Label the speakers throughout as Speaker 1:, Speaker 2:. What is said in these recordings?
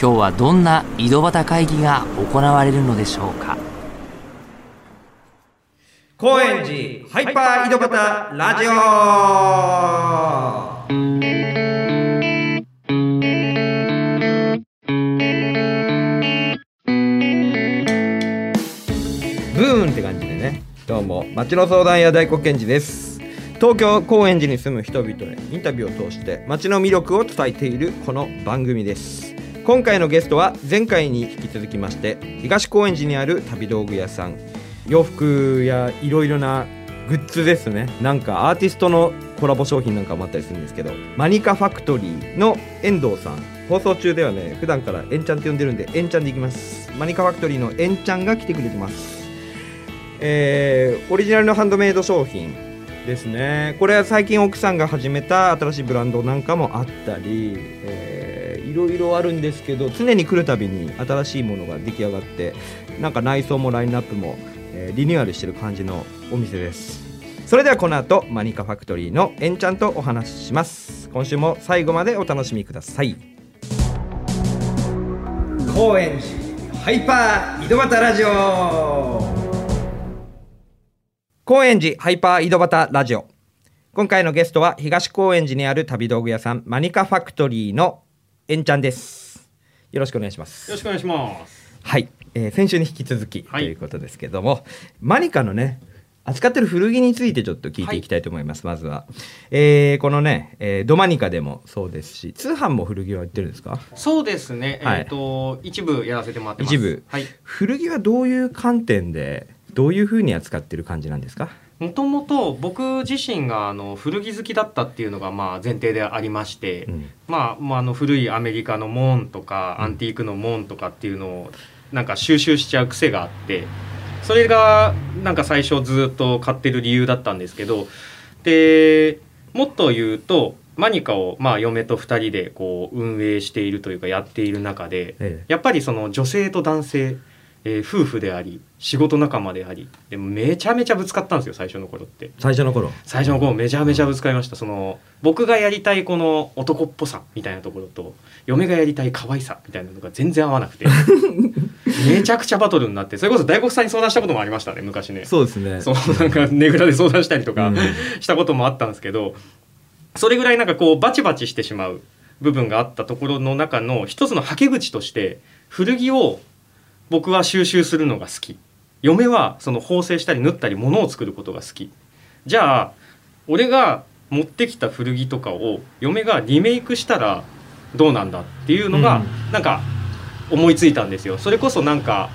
Speaker 1: 今日はどんな井戸端会議が行われるのでしょうか？
Speaker 2: 高円寺ハイパー井戸端ラジオ。ブーンって感じでね。どうも町の相談屋大黒賢治です。東京高円寺に住む人々へインタビューを通して町の魅力を伝えているこの番組です。今回のゲストは前回に引き続きまして東高円寺にある旅道具屋さん。洋服やいろいろなグッズですね。なんかアーティストのコラボ商品なんかもあったりするんですけどマニカファクトリーの遠藤さん。放送中ではね普段からエンちゃんって呼んでるんでエンちゃんでいきます。マニカファクトリーのエンちゃんが来てくれてます。えーオリジナルのハンドメイド商品ですね。これは最近奥さんが始めた新しいブランドなんかもあったり、えーいろいろあるんですけど常に来るたびに新しいものが出来上がってなんか内装もラインナップも、えーリニューアルしてる感じのお店です。それではこの後マニカファクトリーのエンちゃんとお話しします。今週も最後までお楽しみください。高円寺ハイパー井戸端ラジオ。高円寺ハイパー井戸端ラジオ。今回のゲストは東高円寺にある旅道具屋さんマニカファクトリーのエンちゃんです。よろしくお願いします。
Speaker 3: よろしくお願いします。
Speaker 2: はい、えー先週に引き続きと
Speaker 3: はい。
Speaker 2: いうことですけども、マニカのね扱ってる古着についてちょっと聞いてい。きたいと思います、まずは、えーこのね、えードマニカでもそうですし通販も古着は売ってるんですか？
Speaker 3: そうですね。
Speaker 2: はい。
Speaker 3: えっ、と一部やらせてもらってます。
Speaker 2: 一部。
Speaker 3: はい。
Speaker 2: 古着はどういう観点でどういうふうに扱ってる感じなんですか？
Speaker 3: もともと僕自身があの古着好きだったっていうのがまあ前提でありまして、
Speaker 2: うん
Speaker 3: まあまああの古いアメリカのモンとか、アンティークのモンとかっていうのをなんか収集しちゃう癖があって、それがなんか最初ずっと買ってる理由だったんですけど、でもっと言うと。マニカをまあ嫁と2人でこう運営しているというかやっている中で、
Speaker 2: え
Speaker 3: やっぱりその女性と男性、えー夫婦であり仕事仲間でありでもめちゃめちゃぶつかったんですよ最初の頃って。
Speaker 2: 最初の頃？
Speaker 3: 最初の頃めちゃめちゃぶつかりました。その僕がやりたいこの男っぽさみたいなところと嫁がやりたい可愛さみたいなのが全然合わなくて。めちゃくちゃバトルになってそれこそ大黒さんに相談したこともありましたね昔ね。
Speaker 2: そうですね。
Speaker 3: そうなんかねぐらで相談したりとか、
Speaker 2: うん。
Speaker 3: したこともあったんですけどそれぐらいなんかこうバチバチしてしまう部分があったところの中の一つのはけ口として古着を僕は収集するのが好き。嫁はその縫製したり縫ったり物を作ることが好き。じゃあ俺が持ってきた古着とかを嫁がリメイクしたらどうなんだっていうのが
Speaker 2: う
Speaker 3: なんか思いついたんですよ。それこそなんか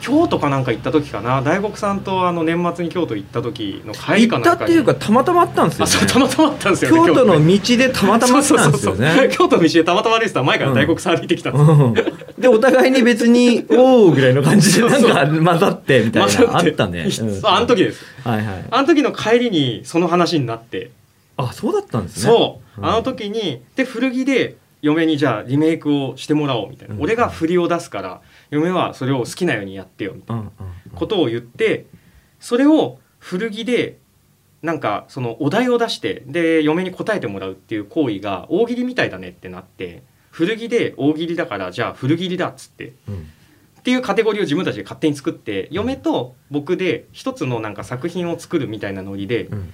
Speaker 3: 京都かなんか行った時かな。大黒さんとあの年末に京都行った時の帰り
Speaker 2: 行
Speaker 3: かなんかに。
Speaker 2: ったっていうかたまたまあったんですよ、ね、
Speaker 3: あそうたまたまあったんですよね
Speaker 2: 京都の
Speaker 3: ね
Speaker 2: 道でたまたまあったんですよね。
Speaker 3: 京都の道でたまたま歩いてたら前から大黒さん歩いてきたんですよ、
Speaker 2: うんでお互いに別に「おお」ぐらいの感じでなんか混ざってみたいなあったね、うん。
Speaker 3: そうあの時です。
Speaker 2: はいはい。
Speaker 3: あの時の帰りにその話になって。
Speaker 2: あそうだったんですね。
Speaker 3: そう、
Speaker 2: うん。
Speaker 3: あの時にで古着で嫁にじゃあリメイクをしてもらおうみたいな、
Speaker 2: うん。
Speaker 3: 俺が振りを出すから嫁はそれを好きなようにやってよみたいなことを言ってそれを古着でなんかそのお題を出してで嫁に答えてもらうっていう行為が大喜利みたいだねってなって古着で大喜利だからじゃあ古着りだっつって
Speaker 2: うん。
Speaker 3: っていうカテゴリーを自分たちで勝手に作って嫁と僕で一つのなんか作品を作るみたいなノリで
Speaker 2: うんうん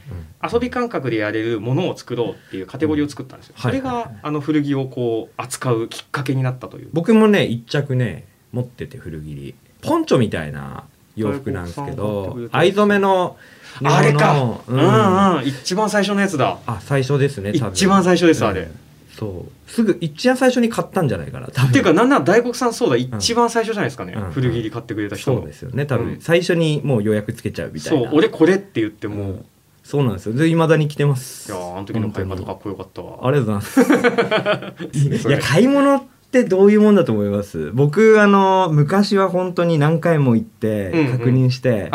Speaker 3: 遊び感覚でやれるものを作ろうっていうカテゴリーを作ったんですよ。
Speaker 2: うん
Speaker 3: それがあの古着をこう扱うきっかけになったという。
Speaker 2: 僕もね一着ね持ってて古着。りポンチョみたいな洋服なんですけど藍染めの
Speaker 3: あれか、
Speaker 2: う
Speaker 3: うん。んうん、一番最初のやつだ。
Speaker 2: あ最初ですね多分。
Speaker 3: 一番最初ですあれ。
Speaker 2: うんそう。すぐ一番最初に買ったんじゃないかな
Speaker 3: っていうかなんなら大黒さんそうだ。一番最初じゃないですかね、
Speaker 2: うん。
Speaker 3: 古着に買ってくれた人の。
Speaker 2: そうですよね。多分、
Speaker 3: うん。
Speaker 2: 最初にもう予約つけちゃうみたいな。
Speaker 3: そう俺これって言っても、
Speaker 2: うん。そうなんですよ。で未だに着てます。
Speaker 3: いやーあの時の買い方かっこよかったわ。
Speaker 2: ありがとうございます。いや買い物ってどういうもんだと思います？僕あの昔は本当に何回も行って確認して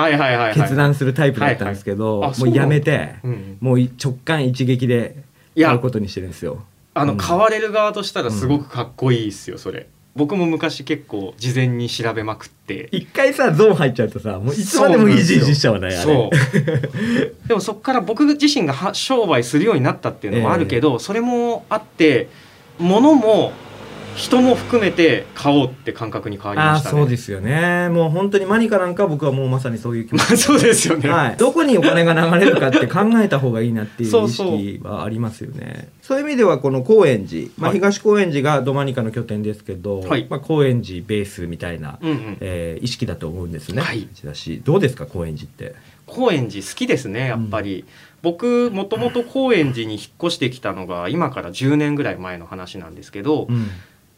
Speaker 2: 決断するタイプだったんですけど、もうやめて、
Speaker 3: うん
Speaker 2: もう直感一撃で買うことにしてるんですよ。
Speaker 3: あの
Speaker 2: うん。
Speaker 3: 買われる側としたらすごくかっこいいっすよそれ。僕も昔結構事前に調べまくって。
Speaker 2: 一回さゾーン入っちゃうとさもういつまでもいじいじしちゃうねあれ。
Speaker 3: そう。でもそこから僕自身がは商売するようになったっていうのもあるけど、それもあって物も人も含めて買おうって感覚に変わりましたね。
Speaker 2: そうですよね。もう本当にマニカなんかは僕はもうまさにそういう気持ち。
Speaker 3: ま あそうですよね、
Speaker 2: はい、どこにお金が流れるかって考えた方がいいなっていう意識はありますよね。そういう意味ではこの高円寺、まあ、
Speaker 3: はい
Speaker 2: 東高円寺がドマニカの拠点ですけど、
Speaker 3: はい。
Speaker 2: まあ、高円寺ベースみたいな、
Speaker 3: うんうん。
Speaker 2: えー意識だと思うんですね。
Speaker 3: はい。
Speaker 2: だしどうですか高円寺って？
Speaker 3: 高円寺好きですねやっぱり、僕もともと高円寺に引っ越してきたのが今から10年ぐらい前の話なんですけど、
Speaker 2: うん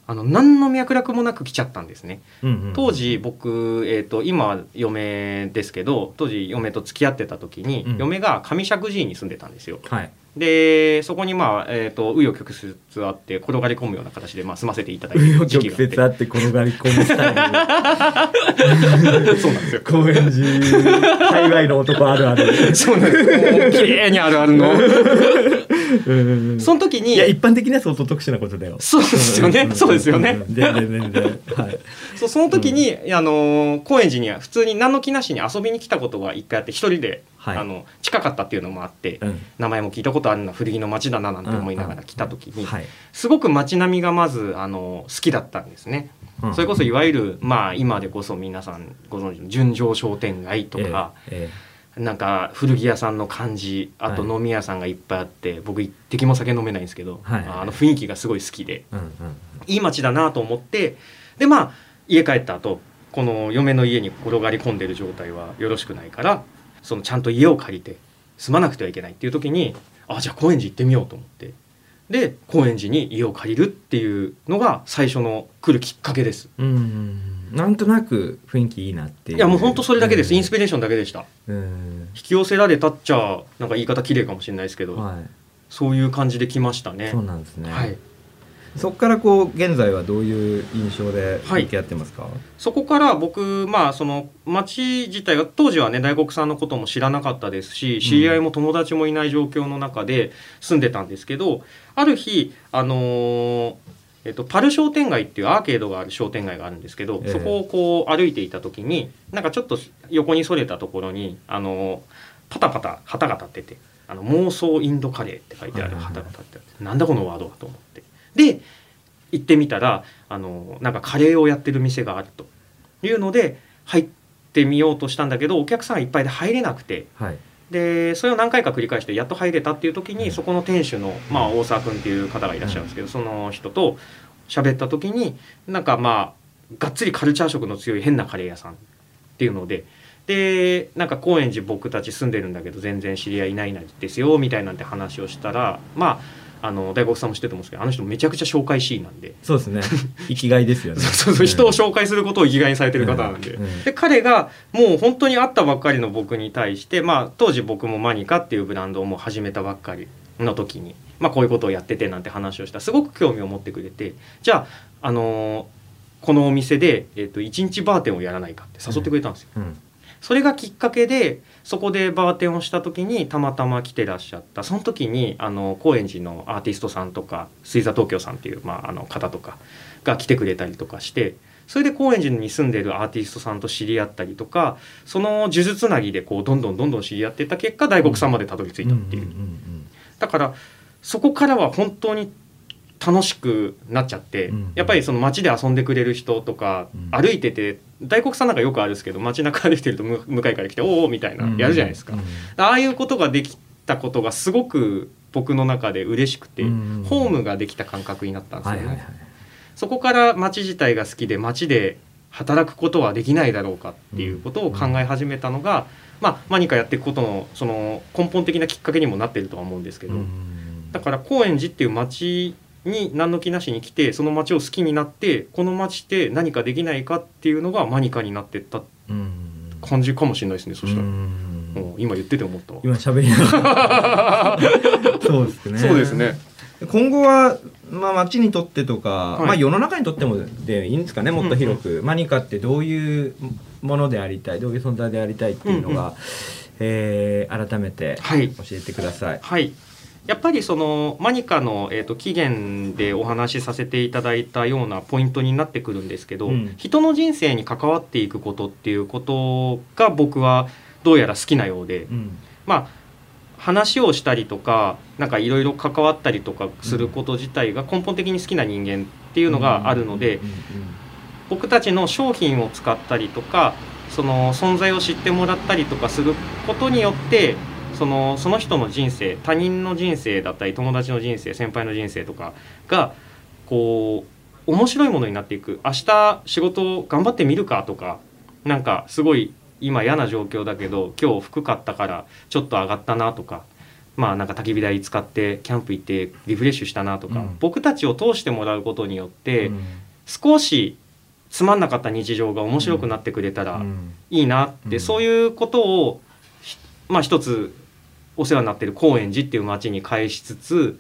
Speaker 3: あの何の脈絡もなく来ちゃったんですね。
Speaker 2: うんうん
Speaker 3: 当時僕、えー、と今は嫁ですけど当時嫁と付き合ってた時に、
Speaker 2: うん。
Speaker 3: 嫁が上石神井に住んでたんですよ。
Speaker 2: はい
Speaker 3: でそこにまあえっ、と紆余曲折あって転がり込むような形でまあ済ませていただいて時期
Speaker 2: 曲折あって転がり込むスタイル。
Speaker 3: そうなんですよ。
Speaker 2: 高円寺界隈の男あるある。
Speaker 3: そうなんです。もう綺麗にあるあるの。
Speaker 2: うん。
Speaker 3: その時に
Speaker 2: いや一般的には相当特殊なことだよ。
Speaker 3: そうですよね、
Speaker 2: んん。ん
Speaker 3: そうですよね、
Speaker 2: ん。全然全然。はい。
Speaker 3: そうその時に、あのー高円寺には普通に何の気なしに遊びに来たことが一回あって一人で、
Speaker 2: はい。
Speaker 3: あの近かったっていうのもあって、
Speaker 2: うん。
Speaker 3: 名前も聞いたことあるな古着の街だななんて思いながら来た時に、
Speaker 2: はい。
Speaker 3: すごく街並みがまずあの好きだったんですね。
Speaker 2: うん。
Speaker 3: それこそいわゆるまあ今でこそ皆さんご存知の純情商店街とか、
Speaker 2: え
Speaker 3: なんか古着屋さんの感じあと
Speaker 2: はい
Speaker 3: 飲み屋さんがいっぱいあって、僕一滴も酒飲めないんですけど、
Speaker 2: はい。
Speaker 3: あの雰囲気がすごい好きで
Speaker 2: えうんうん。
Speaker 3: いい街だなと思ってでまあ家帰った後この嫁の家に転がり込んでる状態はよろしくないからそのちゃんと家を借りて住まなくてはいけないっていう時にあじゃあ高円寺行ってみようと思って。で高円寺に家を借りるっていうのが最初の来るきっかけです。
Speaker 2: うん。なんとなく雰囲気いいなっていう。
Speaker 3: いやもう本当それだけです、
Speaker 2: うん
Speaker 3: インスピレーションだけでした。
Speaker 2: うん。
Speaker 3: 引き寄せられたっちゃなんか言い方綺麗かもしれないですけど、
Speaker 2: はい。
Speaker 3: そういう感じで来ましたね。
Speaker 2: そうなんですね、
Speaker 3: はい、
Speaker 2: そこからこう現在はどういう印象で向き合ってますか、
Speaker 3: そこから僕まあその町自体が当時はね大黒さんのことも知らなかったですし知り合いも友達もいない状況の中で住んでたんですけどある日あのーえっと、パル商店街っていうアーケードがある商店街があるんですけど、
Speaker 2: ええ。
Speaker 3: そこをこう歩いていた時になんかちょっと横にそれたところにあのーパタパタ旗が立ってて「あの妄想インドカレー」って書いてある旗が立ってあってなんだこのワードはと思ってで行ってみたらあのなんかカレーをやってる店があるというので入ってみようとしたんだけどお客さんがいっぱいで入れなくて。
Speaker 2: はい。
Speaker 3: でそれを何回か繰り返してやっと入れたっていう時
Speaker 2: うん
Speaker 3: にそこの店主の、まあ、大沢君っていう方がいらっしゃるんですけど、その人と喋った時になんかまあがっつりカルチャー色の強い変なカレー屋さんっていうので。でなんか高円寺僕たち住んでるんだけど全然知り合いいないんですよみたいなんて話をしたらまああの大黒さんも知ってると思うんですけどあの人めちゃくちゃ紹介しいなんで。
Speaker 2: そうですね。生きがいですよね。
Speaker 3: そうそう人を紹介することを生きがいにされてる方なんで,、
Speaker 2: うん。うん。
Speaker 3: で彼がもう本当に会ったばっかりの僕に対して、まあ、当時僕もマニカっていうブランドをもう始めたばっかりの時に、まあ、こういうことをやっててなんて話をした。らすごく興味を持ってくれてじゃあ、あのーこのお店で、えっと1日バーテンをやらないかって誘ってくれたんですよ。
Speaker 2: うん。
Speaker 3: それがきっかけでそこでバーテンをした時にたまたま来てらっしゃったその時にあの高円寺のアーティストさんとか水座東京さんっていう、まあ、あの方とかが来てくれたりとかしてそれで高円寺に住んでるアーティストさんと知り合ったりとかその呪術つなぎでこうどんどんどんどん知り合っていった結果大黒さんまでたどり着いたっていう。だからそこからは本当に楽しくなっちゃって、
Speaker 2: うん。
Speaker 3: やっぱりその街で遊んでくれる人とか、
Speaker 2: うん。
Speaker 3: 歩いてて大黒さんなんかよくあるんですけど街中歩いてるとむ向かいから来て「おお」みたいな
Speaker 2: うん。
Speaker 3: やるじゃないですか、
Speaker 2: うん。
Speaker 3: ああいうことができたことがすごく僕の中で嬉しくて、
Speaker 2: うん。
Speaker 3: ホームができた感覚になったんですよね、
Speaker 2: はいはいはい。
Speaker 3: そこから街自体が好きで街で働くことはできないだろうかっていうことを考え始めたのが、まあ何かやっていくことのその根本的なきっかけにもなってるとは思うんですけど、
Speaker 2: うん。
Speaker 3: だから高円寺っていう町に何の気なしに来てその町を好きになってこの町で何かできないかっていうのがマニカになってった
Speaker 2: うん。
Speaker 3: 感じかもしれないですねそしたら、
Speaker 2: うん。
Speaker 3: もう今言ってて思ったわ。
Speaker 2: 今喋りながら。そうですね。
Speaker 3: そうですね。
Speaker 2: 今後はまあ、町にとってとか、
Speaker 3: い。
Speaker 2: まあ、世の中にとってもでいいんですかねもっと広く、マニカってどういうものでありたいどういう存在でありたいっていうのが、
Speaker 3: うん。
Speaker 2: えー改めて
Speaker 3: はい。
Speaker 2: 教えてください。
Speaker 3: はいやっぱりそのマニカの、えー、と起源でお話しさせていただいたようなポイントになってくるんですけど、
Speaker 2: うん。
Speaker 3: 人の人生に関わっていくことっていうことが僕はどうやら好きなようで、
Speaker 2: うん。
Speaker 3: まあ話をしたりとかなんかいろいろ関わったりとかすること自体が根本的に好きな人間っていうのがあるので、僕たちの商品を使ったりとかその存在を知ってもらったりとかすることによってそのその人の人生他人の人生だったり友達の人生先輩の人生とかがこう面白いものになっていく。明日仕事頑張ってみるかとかなんかすごい今嫌な状況だけど今日低かったからちょっと上がったなとかまあなんか焚き火台使ってキャンプ行ってリフレッシュしたなとか、
Speaker 2: うん。
Speaker 3: 僕たちを通してもらうことによって、
Speaker 2: うん。
Speaker 3: 少しつまんなかった日常が面白くなってくれたら
Speaker 2: うん。
Speaker 3: いいなって、
Speaker 2: うん。
Speaker 3: そういうことをひまあ一つお世話になってる高円寺っていう町に返しつつ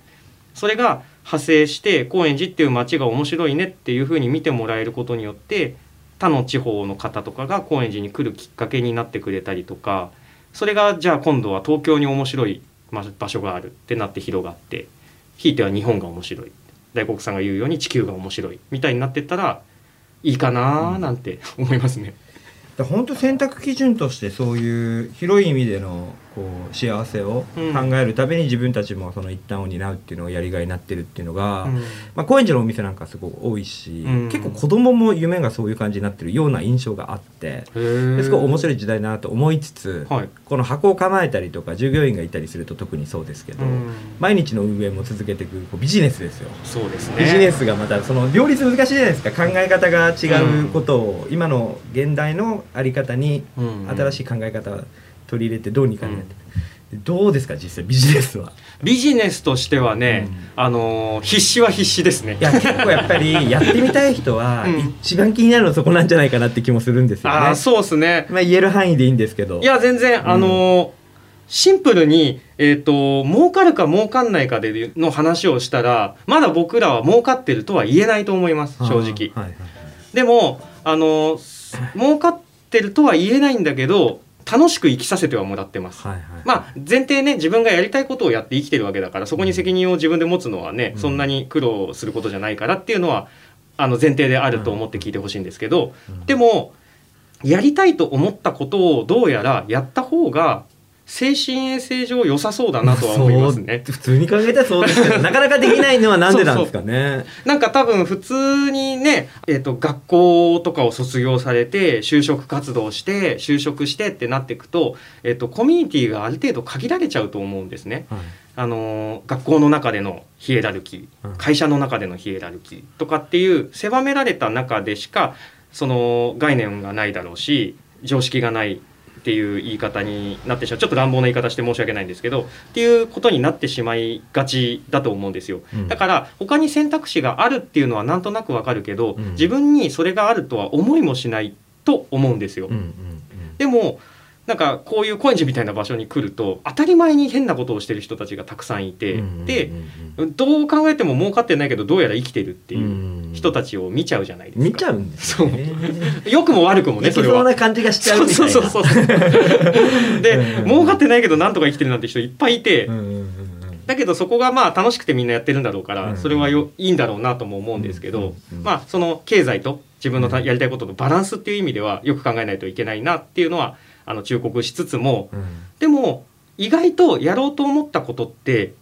Speaker 3: それが派生して高円寺っていう町が面白いねっていうふうに見てもらえることによって他の地方の方とかが高円寺に来るきっかけになってくれたりとかそれがじゃあ今度は東京に面白いま場所があるってなって広がってひいては日本が面白い大黒さんが言うように地球が面白いみたいになってったらいいかなーなんて思いますね。
Speaker 2: だ本当選択基準としてそういう広い意味でのこう幸せを考えるために自分たちもその一端を担うっていうのがやりがいになってるっていうのが、
Speaker 3: うん。
Speaker 2: まあ、高円寺のお店なんかすごく多いし、
Speaker 3: うん。
Speaker 2: 結構子供も夢がそういう感じになってるような印象があってすごい面白い時代だなと思いつつ、
Speaker 3: はい。
Speaker 2: この箱を構えたりとか従業員がいたりすると特にそうですけど、
Speaker 3: うん。
Speaker 2: 毎日の運営も続けていくこうビジネスですよ。
Speaker 3: そうですね。
Speaker 2: ビジネスがまたその両立難しいじゃないですか。考え方が違うことを、今の現代のあり方に
Speaker 3: うん。
Speaker 2: 新しい考え方を取り入れてどうにかね、どうですか実際ビジネスは？
Speaker 3: ビジネスとしてはね、あのー必死は必死ですね
Speaker 2: いや結構やっぱり やってみたい人は
Speaker 3: うん
Speaker 2: 一番気になるのはそこなんじゃないかなって気もするんですよね。
Speaker 3: ああそうですね
Speaker 2: まあ言える範囲でいいんですけど。
Speaker 3: いや全然、
Speaker 2: ん
Speaker 3: あのーシンプルに、えー、と儲かるか儲かんないかでの話をしたらまだ僕らは儲かってるとは言えないと思います正直。
Speaker 2: はいはいはい
Speaker 3: でもあのー儲かってるとは言えないんだけど楽しく生きさせてはもらってます。
Speaker 2: はいはい
Speaker 3: まあ前提ね自分がやりたいことをやって生きてるわけだからそこに責任を自分で持つのはね、
Speaker 2: うん。
Speaker 3: そんなに苦労することじゃないからっていうのはあの前提であると思って聞いてほしいんですけど、
Speaker 2: うん。
Speaker 3: でもやりたいと思ったことをどうやらやった方が精神衛生上良さそうだなとは思いますね。
Speaker 2: 普通に考えたらそうですけど なかなかできないのはなんでなんですかね。
Speaker 3: なんか多分普通にね、えー、と学校とかを卒業されて就職活動して就職してってなっていくと,、えー、とコミュニティがある程度限られちゃうと思うんですね。
Speaker 2: はい
Speaker 3: あのー学校の中でのヒエラルキー
Speaker 2: うん
Speaker 3: 会社の中でのヒエラルキーとかっていう狭められた中でしかその概念がないだろうし常識がないっていう言い方になってしまうちょっと乱暴な言い方して申し訳ないんですけどっていうことになってしまいがちだと思うんですよ。
Speaker 2: うん
Speaker 3: だから他に選択肢があるっていうのはなんとなくわかるけど、
Speaker 2: うん
Speaker 3: 自分にそれがあるとは思いもしないと思うんですよ。
Speaker 2: うんうんうん
Speaker 3: でもなんかこういう高円寺みたいな場所に来ると当たり前に変なことをしてる人たちがたくさんいて、でどう考えても儲かってないけどどうやら生きてるっていう人たちを見ちゃうじゃないですか。
Speaker 2: 見ちゃうんですよね。
Speaker 3: 良くも悪くもね
Speaker 2: そう
Speaker 3: それは。
Speaker 2: な感じがしちゃうみたいな。
Speaker 3: そうそうそうそう。で
Speaker 2: うん
Speaker 3: 儲かってないけどなんとか生きてるなんて人いっぱいいて、だけどそこがまあ楽しくてみんなやってるんだろうから、
Speaker 2: うん
Speaker 3: それはよいいんだろうなとも思うんですけど、まあその経済と自分のやりたいことのバランスっていう意味ではよく考えないといけないなっていうのはあの忠告しつつも
Speaker 2: うん。
Speaker 3: でも意外とやろうと思ったことって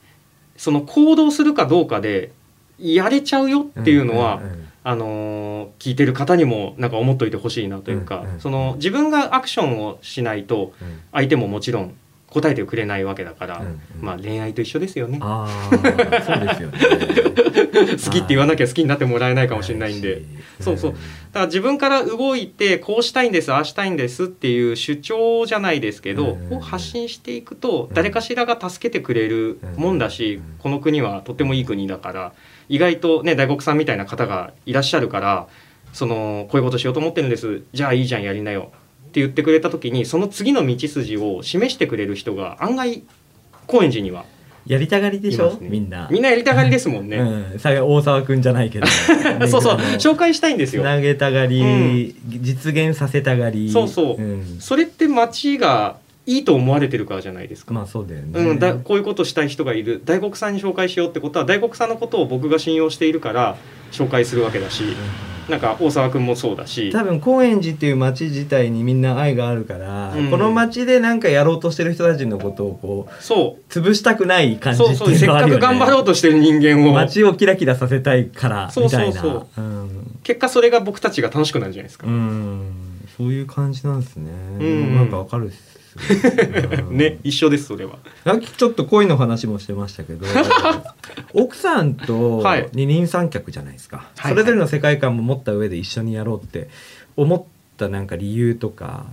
Speaker 3: その行動するかどうかでやれちゃうよっていうのは、
Speaker 2: んんん
Speaker 3: あのー聞いてる方にもなんか思っといてほしいなというか、
Speaker 2: うんうん。
Speaker 3: その自分がアクションをしないと
Speaker 2: うん。
Speaker 3: 相手ももちろん答えてくれないわけだから、
Speaker 2: うんうん。
Speaker 3: まあ恋愛と一緒ですよね。
Speaker 2: そうですよね。
Speaker 3: 好きって言わなきゃ好きになってもらえないかもしれないんで。そうそう。だから自分から動いてこうしたいんですああしたいんですっていう主張じゃないですけど、
Speaker 2: うん。
Speaker 3: を発信していくと
Speaker 2: うん
Speaker 3: 誰かしらが助けてくれるもんだし、
Speaker 2: うん。
Speaker 3: この国はとってもいい国だから意外とね大黒さんみたいな方がいらっしゃるからそのこういうことしようと思ってるんです。じゃあいいじゃんやりなよって言ってくれた時にその次の道筋を示してくれる人が案外高円寺には
Speaker 2: やりたがりでしょ、みんな。
Speaker 3: みんなやりたがりですもんね、
Speaker 2: うん、さ大沢くんじゃないけど。
Speaker 3: そうそう。紹介したいんですよ。
Speaker 2: つなげたがり、実現させたがり。
Speaker 3: そうそう。ん。それって町がいいと思われてるからじゃないですか、
Speaker 2: まあそうだよね、
Speaker 3: うん、だこういうことしたい人がいる。大黒さんに紹介しようってことは大黒さんのことを僕が信用しているから紹介するわけだしなんか大沢君もそうだし。
Speaker 2: 多分高円寺っていう町自体にみんな愛があるから、
Speaker 3: うん。
Speaker 2: この町でなんかやろうとしてる人たちのことをこう
Speaker 3: そう。
Speaker 2: 潰したくない感じって
Speaker 3: そうそうせっ
Speaker 2: いうのはあるよね。
Speaker 3: かく頑張ろうとしてる人間を。
Speaker 2: 街をキラキラさせたいから
Speaker 3: そうそう
Speaker 2: みたいな
Speaker 3: そう。
Speaker 2: うん。
Speaker 3: 結果それが僕たちが楽しくなるじゃないですか、
Speaker 2: うんそういう感じなんですね、
Speaker 3: ん。
Speaker 2: なんかわかる
Speaker 3: ね。一緒ですそれは。
Speaker 2: さっきちょっと恋の話もしてましたけど 奥さんと
Speaker 3: はい。
Speaker 2: 二人三脚じゃないですか、
Speaker 3: はい。
Speaker 2: それぞれの世界観も持った上で一緒にやろうって思ったなんか理由とか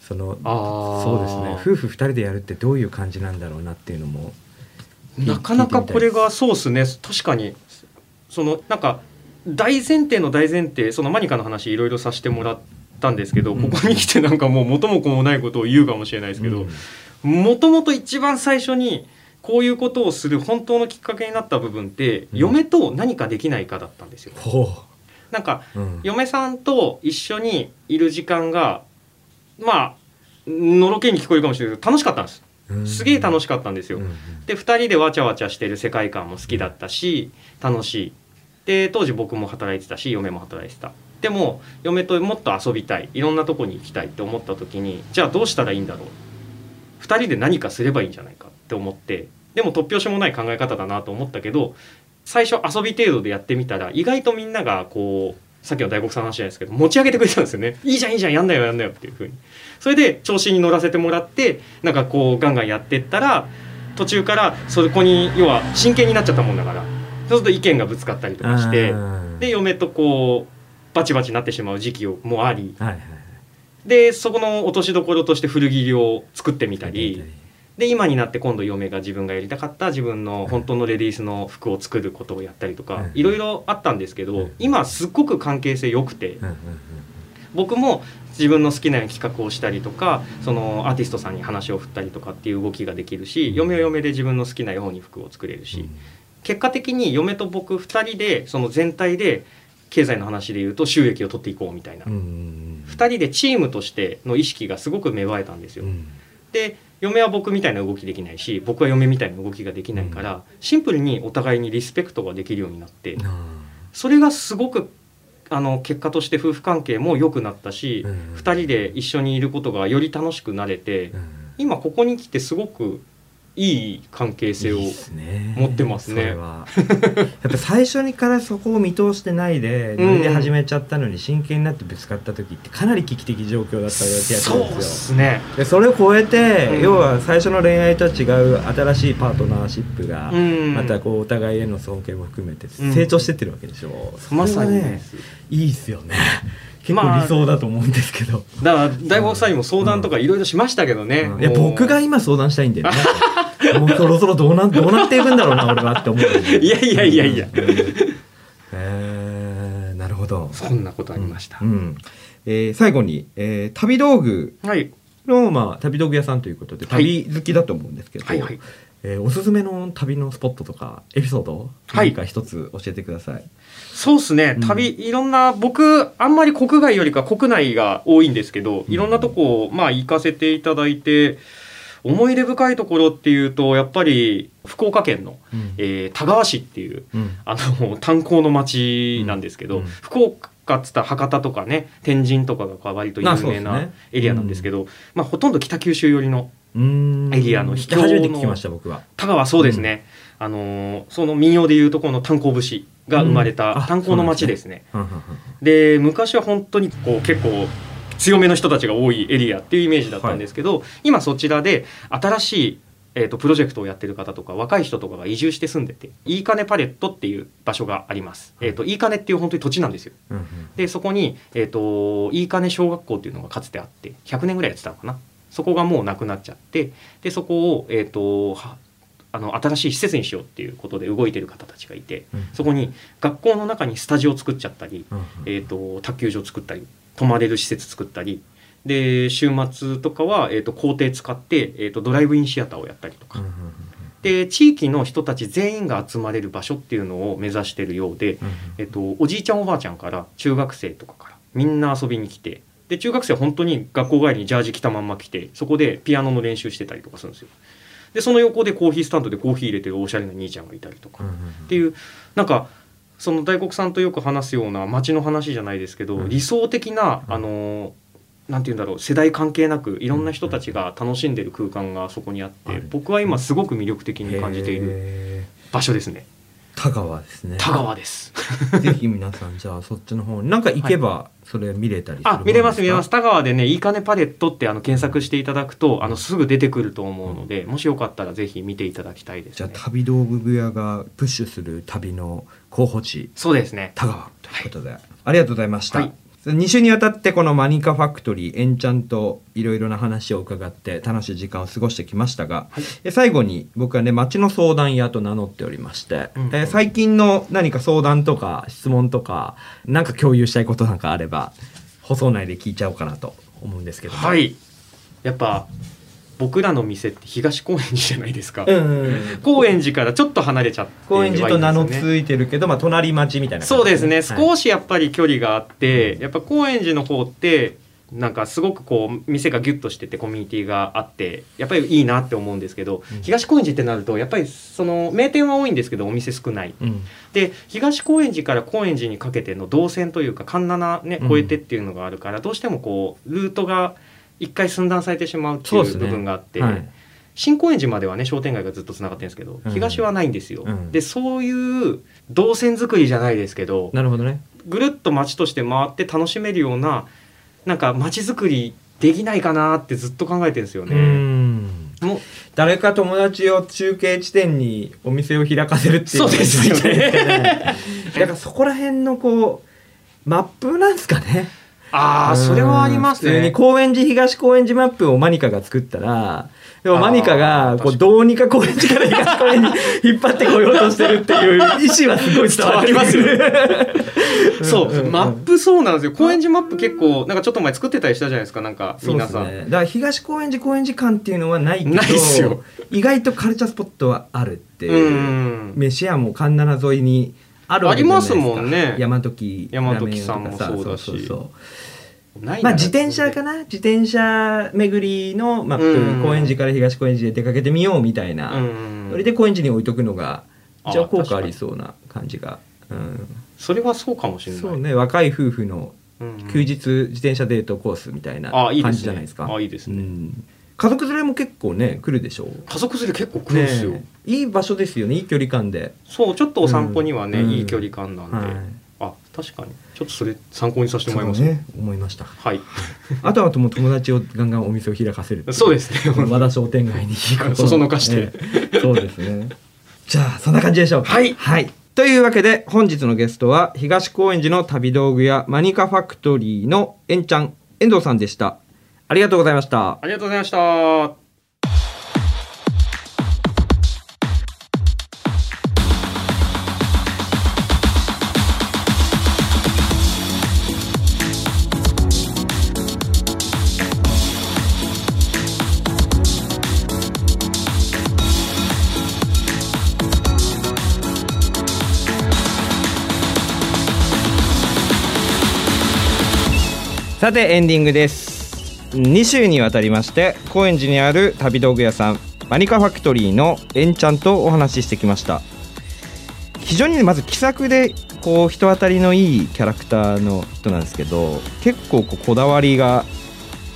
Speaker 2: そのそうですね。夫婦二人でやるってどういう感じなんだろうなっていうのも
Speaker 3: なかなかこれがそうですね。確かに。そのなんか大前提の大前提そのマニカの話いろいろさせてもらったんですけど、
Speaker 2: うん。
Speaker 3: ここに来てなんかもう元も子もないことを言うかもしれないですけど
Speaker 2: うん。
Speaker 3: もともと一番最初にこういうことをする本当のきっかけになった部分って、
Speaker 2: うん。
Speaker 3: 嫁と何かできないかだったんですよ。
Speaker 2: ほ
Speaker 3: なんか嫁さんと一緒にいる時間がまあのろけに聞こえるかもしれないけど楽しかったんです。
Speaker 2: うん。
Speaker 3: すげえ楽しかったんですよ。
Speaker 2: うん
Speaker 3: で2人でわちゃわちゃしてる世界観も好きだったし楽しい。で当時僕も働いてたし嫁も働いてたでも嫁ともっと遊びたいいろんなとこに行きたいって思った時にじゃあどうしたらいいんだろう。2人で何かすればいいんじゃないかって思ってでも突拍子もない考え方だなと思ったけど最初遊び程度でやってみたら意外とみんながこうさっきの大黒さんの話じゃないですけど持ち上げてくれたんですよね。いいじゃんいいじゃんやんなよやんなよっていう風に。それで調子に乗らせてもらってなんかこうガンガンやってったら途中からそこに要は真剣になっちゃったもんだから。そうすると意見がぶつかったりとかしてで嫁とこうバチバチになってしまう時期もあり
Speaker 2: はいはい
Speaker 3: でそこの落としどころとして古着を作ってみたりで今になって今度嫁が自分がやりたかった自分の本当のレディースの服を作ることをやったりとか
Speaker 2: うん
Speaker 3: い。ろいろあったんですけど
Speaker 2: うん
Speaker 3: 今すっごく関係性良くて僕も自分の好きな企画をしたりとかそのアーティストさんに話を振ったりとかっていう動きができるし
Speaker 2: うん。
Speaker 3: 嫁は嫁で自分の好きなように服を作れるし結果的に嫁と僕2人でその全体で経済の話でいうと収益を取っていこうみたいな。
Speaker 2: うんうん
Speaker 3: 2人でチームとしての意識がすごく芽生えたんですよ。
Speaker 2: う。ん。
Speaker 3: で嫁は僕みたいな動きできないし僕は嫁みたいな動きができないから、シンプルにお互いにリスペクトができるようになって
Speaker 2: あ。
Speaker 3: それがすごくあの結果として夫婦関係も良くなったし、
Speaker 2: ーうん。
Speaker 3: 2人で一緒にいることがより楽しくなれて、
Speaker 2: うん。
Speaker 3: 今ここに来てすごくいい関係性を持ってますね。
Speaker 2: それは。やっぱ最初にからそこを見通してないでノリで始めちゃったのに真剣になってぶつかった時ってかなり危機的状況だったような気がす
Speaker 3: そうっ
Speaker 2: るんです
Speaker 3: すね。
Speaker 2: よでそれを超えて、
Speaker 3: うん。
Speaker 2: 要は最初の恋愛とは違う新しいパートナーシップが、
Speaker 3: うん。
Speaker 2: またこうお互いへの尊敬も含めて
Speaker 3: うん。
Speaker 2: 成長してってるわけでしょ、
Speaker 3: まさに。
Speaker 2: ねいいっすよね 結構
Speaker 3: まあ
Speaker 2: 理想だと思うんですけど、
Speaker 3: だから大悟さんにも相談とかいろいろしましたけどね。
Speaker 2: いや
Speaker 3: もう。
Speaker 2: 僕が今相談したいんだよね。もうそろそろどうなどうなっていくんだろうな俺はって思う
Speaker 3: いやいやいやいや。
Speaker 2: うん。えー。なるほど。
Speaker 3: そんなことありました。
Speaker 2: うん。えー最後に、えー旅道具。
Speaker 3: はい。
Speaker 2: の、まあ、旅道具屋さんということで
Speaker 3: はい。
Speaker 2: 旅好きだと思うんですけど、
Speaker 3: はいはい。
Speaker 2: えーおすすめの旅のスポットとかエピソード
Speaker 3: はい。
Speaker 2: 何か一つ教えてください。
Speaker 3: そうですね。
Speaker 2: うん。
Speaker 3: 旅いろんな僕あんまり国外よりか国内が多いんですけどいろんなとこまあ行かせていただいて思い出深いところっていうとやっぱり福岡県の、
Speaker 2: うん。
Speaker 3: えー田川市っていう
Speaker 2: うん。
Speaker 3: あの炭鉱の町なんですけど、
Speaker 2: うん。
Speaker 3: 福岡っつったら博多とかね天神とかが割と有名なエリアなんですけど、まあ、ほとんど北九州寄りのエリアの秘境の
Speaker 2: 初めて聞きました僕は。
Speaker 3: 田川そうですね、あのーその民謡でいうとこの炭鉱節が生まれ
Speaker 2: うん。
Speaker 3: た
Speaker 2: あ
Speaker 3: 炭鉱の町ですね。
Speaker 2: うんうんうん
Speaker 3: で昔は本当にこう結構強めの人たちが多いエリアっていうイメージだったんですけど、今そちらで新しい、えー、とプロジェクトをやってる方とか若い人とかが移住して住んでていいかねパレットっていう場所があります。えー、といいかねっていう本当に土地なんですよ。
Speaker 2: うんうん
Speaker 3: でそこに、えー、といいかね小学校っていうのがかつてあって100年ぐらいやってたのかなそこがもうなくなっちゃってでそこを、えー、とはあの新しい施設にしようっていうことで動いてる方たちがいて
Speaker 2: うん。
Speaker 3: そこに学校の中にスタジオを作っちゃったり、
Speaker 2: うんうん。
Speaker 3: えー、と卓球場作ったり泊まれる施設作ったりで週末とかは、えー、と校庭使って、えー、とドライブインシアターをやったりとか、
Speaker 2: うんうん
Speaker 3: で地域の人たち全員が集まれる場所っていうのを目指してるようで、えっと、おじいちゃんおばあちゃんから中学生とかからみんな遊びに来てで中学生は本当に学校帰りにジャージ着たまんま来てそこでピアノの練習してたりとかするんですよ。でその横でコーヒースタンドでコーヒー入れてるおしゃれな兄ちゃんがいたりとか、っていうなんかその大黒さんとよく話すような街の話じゃないですけど、
Speaker 2: うん。
Speaker 3: 理想的な、
Speaker 2: うん。
Speaker 3: あのなんて言うんだろう世代関係なくいろんな人たちが楽しんでる空間がそこにあって、僕は今すごく魅力的に感じている
Speaker 2: る
Speaker 3: 場所ですね
Speaker 2: 田川ですね。
Speaker 3: 田川です。
Speaker 2: ぜひ皆さんじゃあそっちの方になんか行けばそれ見れたりするも
Speaker 3: あ
Speaker 2: ん
Speaker 3: 見れます見れ
Speaker 2: で
Speaker 3: ます。田川でね「いいかねパレット」ってあの検索していただくとあのすぐ出てくると思うので、もしよかったらぜひ見ていただきたいです
Speaker 2: じゃあ
Speaker 3: ね
Speaker 2: 旅道具屋がプッシュする旅の候補地。
Speaker 3: そうですね。
Speaker 2: 田川ということで、ありがとうございました、
Speaker 3: はい
Speaker 2: 2週にわたってこのマニカファクトリーエンチャンといろいろな話を伺って楽しい時間を過ごしてきましたが、
Speaker 3: はい。
Speaker 2: え最後に僕はね町の相談屋と名乗っておりまして、
Speaker 3: うん
Speaker 2: えー最近の何か相談とか質問とか何か共有したいことなんかあれば放送内で聞いちゃおうかなと思うんですけども。
Speaker 3: はい。やっぱ僕らの店って東高円寺じゃないですか、
Speaker 2: うんうんうん。
Speaker 3: 高円寺からちょっと離れちゃって
Speaker 2: 高円寺と名のついてるけど、まあ、隣町みたいな感じ。
Speaker 3: そうですね、
Speaker 2: はい。
Speaker 3: 少しやっぱり距離があってやっぱ高円寺の方ってなんかすごくこう店がギュッとしててコミュニティがあってやっぱりいいなって思うんですけど、
Speaker 2: うん。
Speaker 3: 東高円寺ってなるとやっぱりその名店は多いんですけどお店少ない。
Speaker 2: うん。
Speaker 3: で東高円寺から高円寺にかけての動線というか環七ね
Speaker 2: うん。
Speaker 3: 越えてっていうのがあるから、どうしてもこうルートが一回寸断されてしまうっていう部分があって、
Speaker 2: はい。
Speaker 3: 新高円寺まではね商店街がずっとつながってるんですけど、
Speaker 2: うん。
Speaker 3: 東はないんですよ。
Speaker 2: うん。
Speaker 3: でそういう動線作りじゃないですけど
Speaker 2: なるほどね。
Speaker 3: ぐるっと街として回って楽しめるようななんか街づくりできないかなってずっと考えてるんですよ
Speaker 2: う
Speaker 3: ね。
Speaker 2: ん。
Speaker 3: もう
Speaker 2: 誰か友達を中継地点にお店を開かせるっていう
Speaker 3: そうですよね。
Speaker 2: だからそこら辺のこうマップなんですかね
Speaker 3: ああそれはあります
Speaker 2: 普通に
Speaker 3: ね。
Speaker 2: 高円寺東高円寺マップをマニカが作ったらでもマニカがこうどうにか高円寺から東高円寺に引っ張ってこようとしてるっていう意思はすごい伝わ
Speaker 3: りますよそう、マップそうなんですよ。高円寺マップ結構なんかちょっと前作ってたりしたじゃないですかなんか
Speaker 2: そうです
Speaker 3: 皆さん、
Speaker 2: ねだから東高円寺高円寺間っていうのはないけど
Speaker 3: ないっすよ。
Speaker 2: 意外とカルチャースポットはあるって
Speaker 3: う。
Speaker 2: いう。
Speaker 3: ん
Speaker 2: 飯屋も環七沿いにあるわけじゃないですか。
Speaker 3: ありますもんね。
Speaker 2: 大和木
Speaker 3: 大和木さんもそうだし。
Speaker 2: そうそうそう。
Speaker 3: ないな。
Speaker 2: まあ自転車かな。自転車巡りのマップ、
Speaker 3: うん。
Speaker 2: 高円寺から東高円寺で出かけてみようみたいな、
Speaker 3: うん
Speaker 2: それで高円寺に置いとくのが
Speaker 3: あ
Speaker 2: 一応効果ありそうな感じが、うん、
Speaker 3: それはそうかもしれない。
Speaker 2: そうね若い夫婦の
Speaker 3: うん
Speaker 2: 休日自転車デートコースみたいな感
Speaker 3: あいいですね。
Speaker 2: じじゃないですか。
Speaker 3: あいいですね。
Speaker 2: うん家族連れも結構ね来るでしょう？
Speaker 3: 家族連れ結構来るんですよ、
Speaker 2: ねいい場所ですよねいい距離感で、
Speaker 3: そうちょっとお散歩にはね、
Speaker 2: うん。
Speaker 3: いい距離感なんで、
Speaker 2: はい。
Speaker 3: あ確かに。ちょっとそれ参考にさせてもらいます、
Speaker 2: ね思いました。
Speaker 3: はい。
Speaker 2: あとはもう友達をガンガンお店を開かせる
Speaker 3: そうですね。
Speaker 2: 和田商店街に
Speaker 3: そそのかして。
Speaker 2: ええ。そうですね。じゃあそんな感じでしょうか。
Speaker 3: はい。
Speaker 2: はい。というわけで本日のゲストは東高円寺の旅道具屋マニカファクトリーのえんちゃん遠藤さんでしたありがとうございました。
Speaker 3: ありがとうございました。
Speaker 2: さてエンディングです2週にわたりまして高円寺にある旅道具屋さんマニカファクトリーのえんちゃんとお話ししてきました。非常にねまず気さくでこう人当たりのいいキャラクターの人なんですけど結構こうこだわりが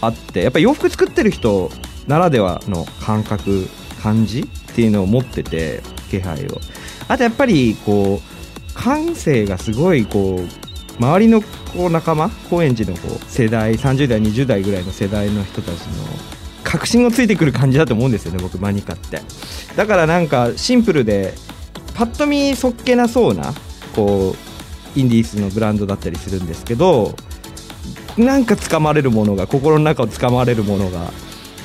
Speaker 2: あってやっぱり洋服作ってる人ならではの感覚感じっていうのを持ってて気配を。あとやっぱりこう感性がすごいこう周りのこう仲間高円寺のこう世代30代20代ぐらいの世代の人たちの確信をついてくる感じだと思うんですよね僕マニカって。だからなんかシンプルでパッと見そっけなそうなこうインディースのブランドだったりするんですけどなんか掴まれるものが心の中を掴まれるものが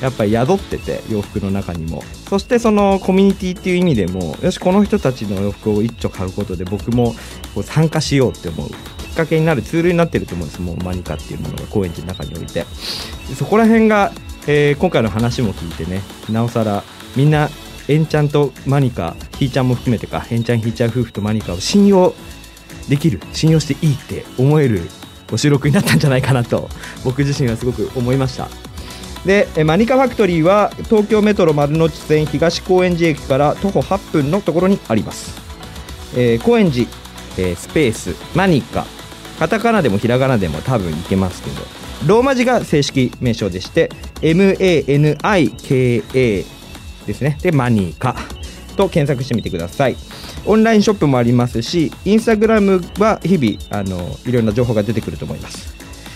Speaker 2: やっぱり宿ってて洋服の中にも。そしてそのコミュニティっていう意味でもよしこの人たちの洋服を一丁買うことで僕もこう参加しようって思う。っかけになるツールになってると思うんです。もうマニカっていうものが高円寺の中において。そこら辺が、えー今回の話も聞いてね。なおさらみんなエンちゃんとマニカひーちゃんも含めてかエンちゃんひーちゃん夫婦とマニカを信用できる信用していいって思えるご収録になったんじゃないかなと僕自身はすごく思いました。でマニカファクトリーは東京メトロ丸の内線東高円寺駅から徒歩8分のところにあります、えー高円寺、えースペースマニカカタカナでもひらがなでも多分いけますけどローマ字が正式名称でして MANIKA ですね。でマニーカと検索してみてください。オンラインショップもありますしインスタグラムは日々あのいろんな情報が出てくると思います。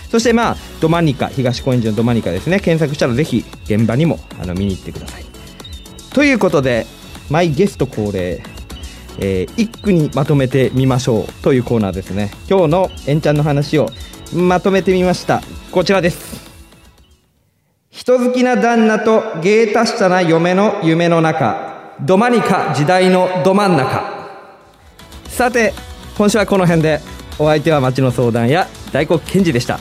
Speaker 2: そしてまあドマニカ東高円寺のドマニカですね。検索したらぜひ現場にもあの見に行ってください。ということでマイゲスト恒例、えー一句にまとめてみましょうというコーナーですね。今日のエンちゃんの話をまとめてみました。こちらです。人好きな旦那と芸達者な嫁の夢の中。どまにか時代のど真ん中。さて今週はこの辺で。お相手は町の相談や大黒賢治でした。